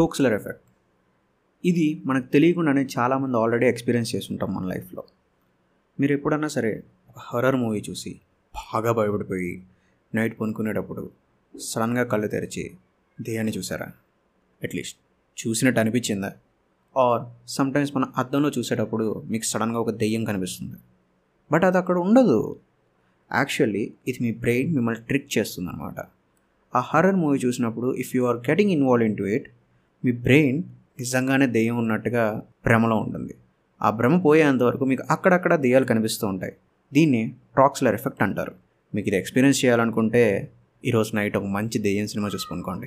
టోక్స్లర్ effect. ఇది మనకు తెలియకుండానే చాలామంది ఆల్రెడీ ఎక్స్పీరియన్స్ చేస్తుంటాం మన లైఫ్లో. మీరు ఎప్పుడన్నా సరే ఒక హర్రర్ మూవీ చూసి బాగా భయపడిపోయి నైట్ పనుకునేటప్పుడు సడన్గా కళ్ళు తెరిచి దేయాన్ని చూసారా? అట్లీస్ట్ చూసినట్టు అనిపించిందా? ఆర్ సమ్టైమ్స్ మన అద్దంలో చూసేటప్పుడు మీకు సడన్గా ఒక దెయ్యం కనిపిస్తుంది. బట్ అది అక్కడ ఉండదు. యాక్చువల్లీ ఇది మీ బ్రెయిన్ మిమ్మల్ని ట్రిక్ చేస్తుంది అనమాట ఆ హర్రర్ మూవీ చూసినప్పుడు if you are getting involve into it me brain నిజంగానే దెయ్యం ఉన్నట్టుగా భ్రమలో ఉంటుంది. ఆ భ్రమ పోయేంతవరకు మీకు అక్కడక్కడ దెయ్యాలు కనిపిస్తూ ఉంటాయి. దీన్ని ట్రాక్స్లర్ ఎఫెక్ట్ అంటారు. మీకు ఇది ఎక్స్పీరియన్స్ చేయాలనుకుంటే ఈరోజు నైట్ ఒక మంచి దెయ్యం సినిమా చూసుకొనుకోండి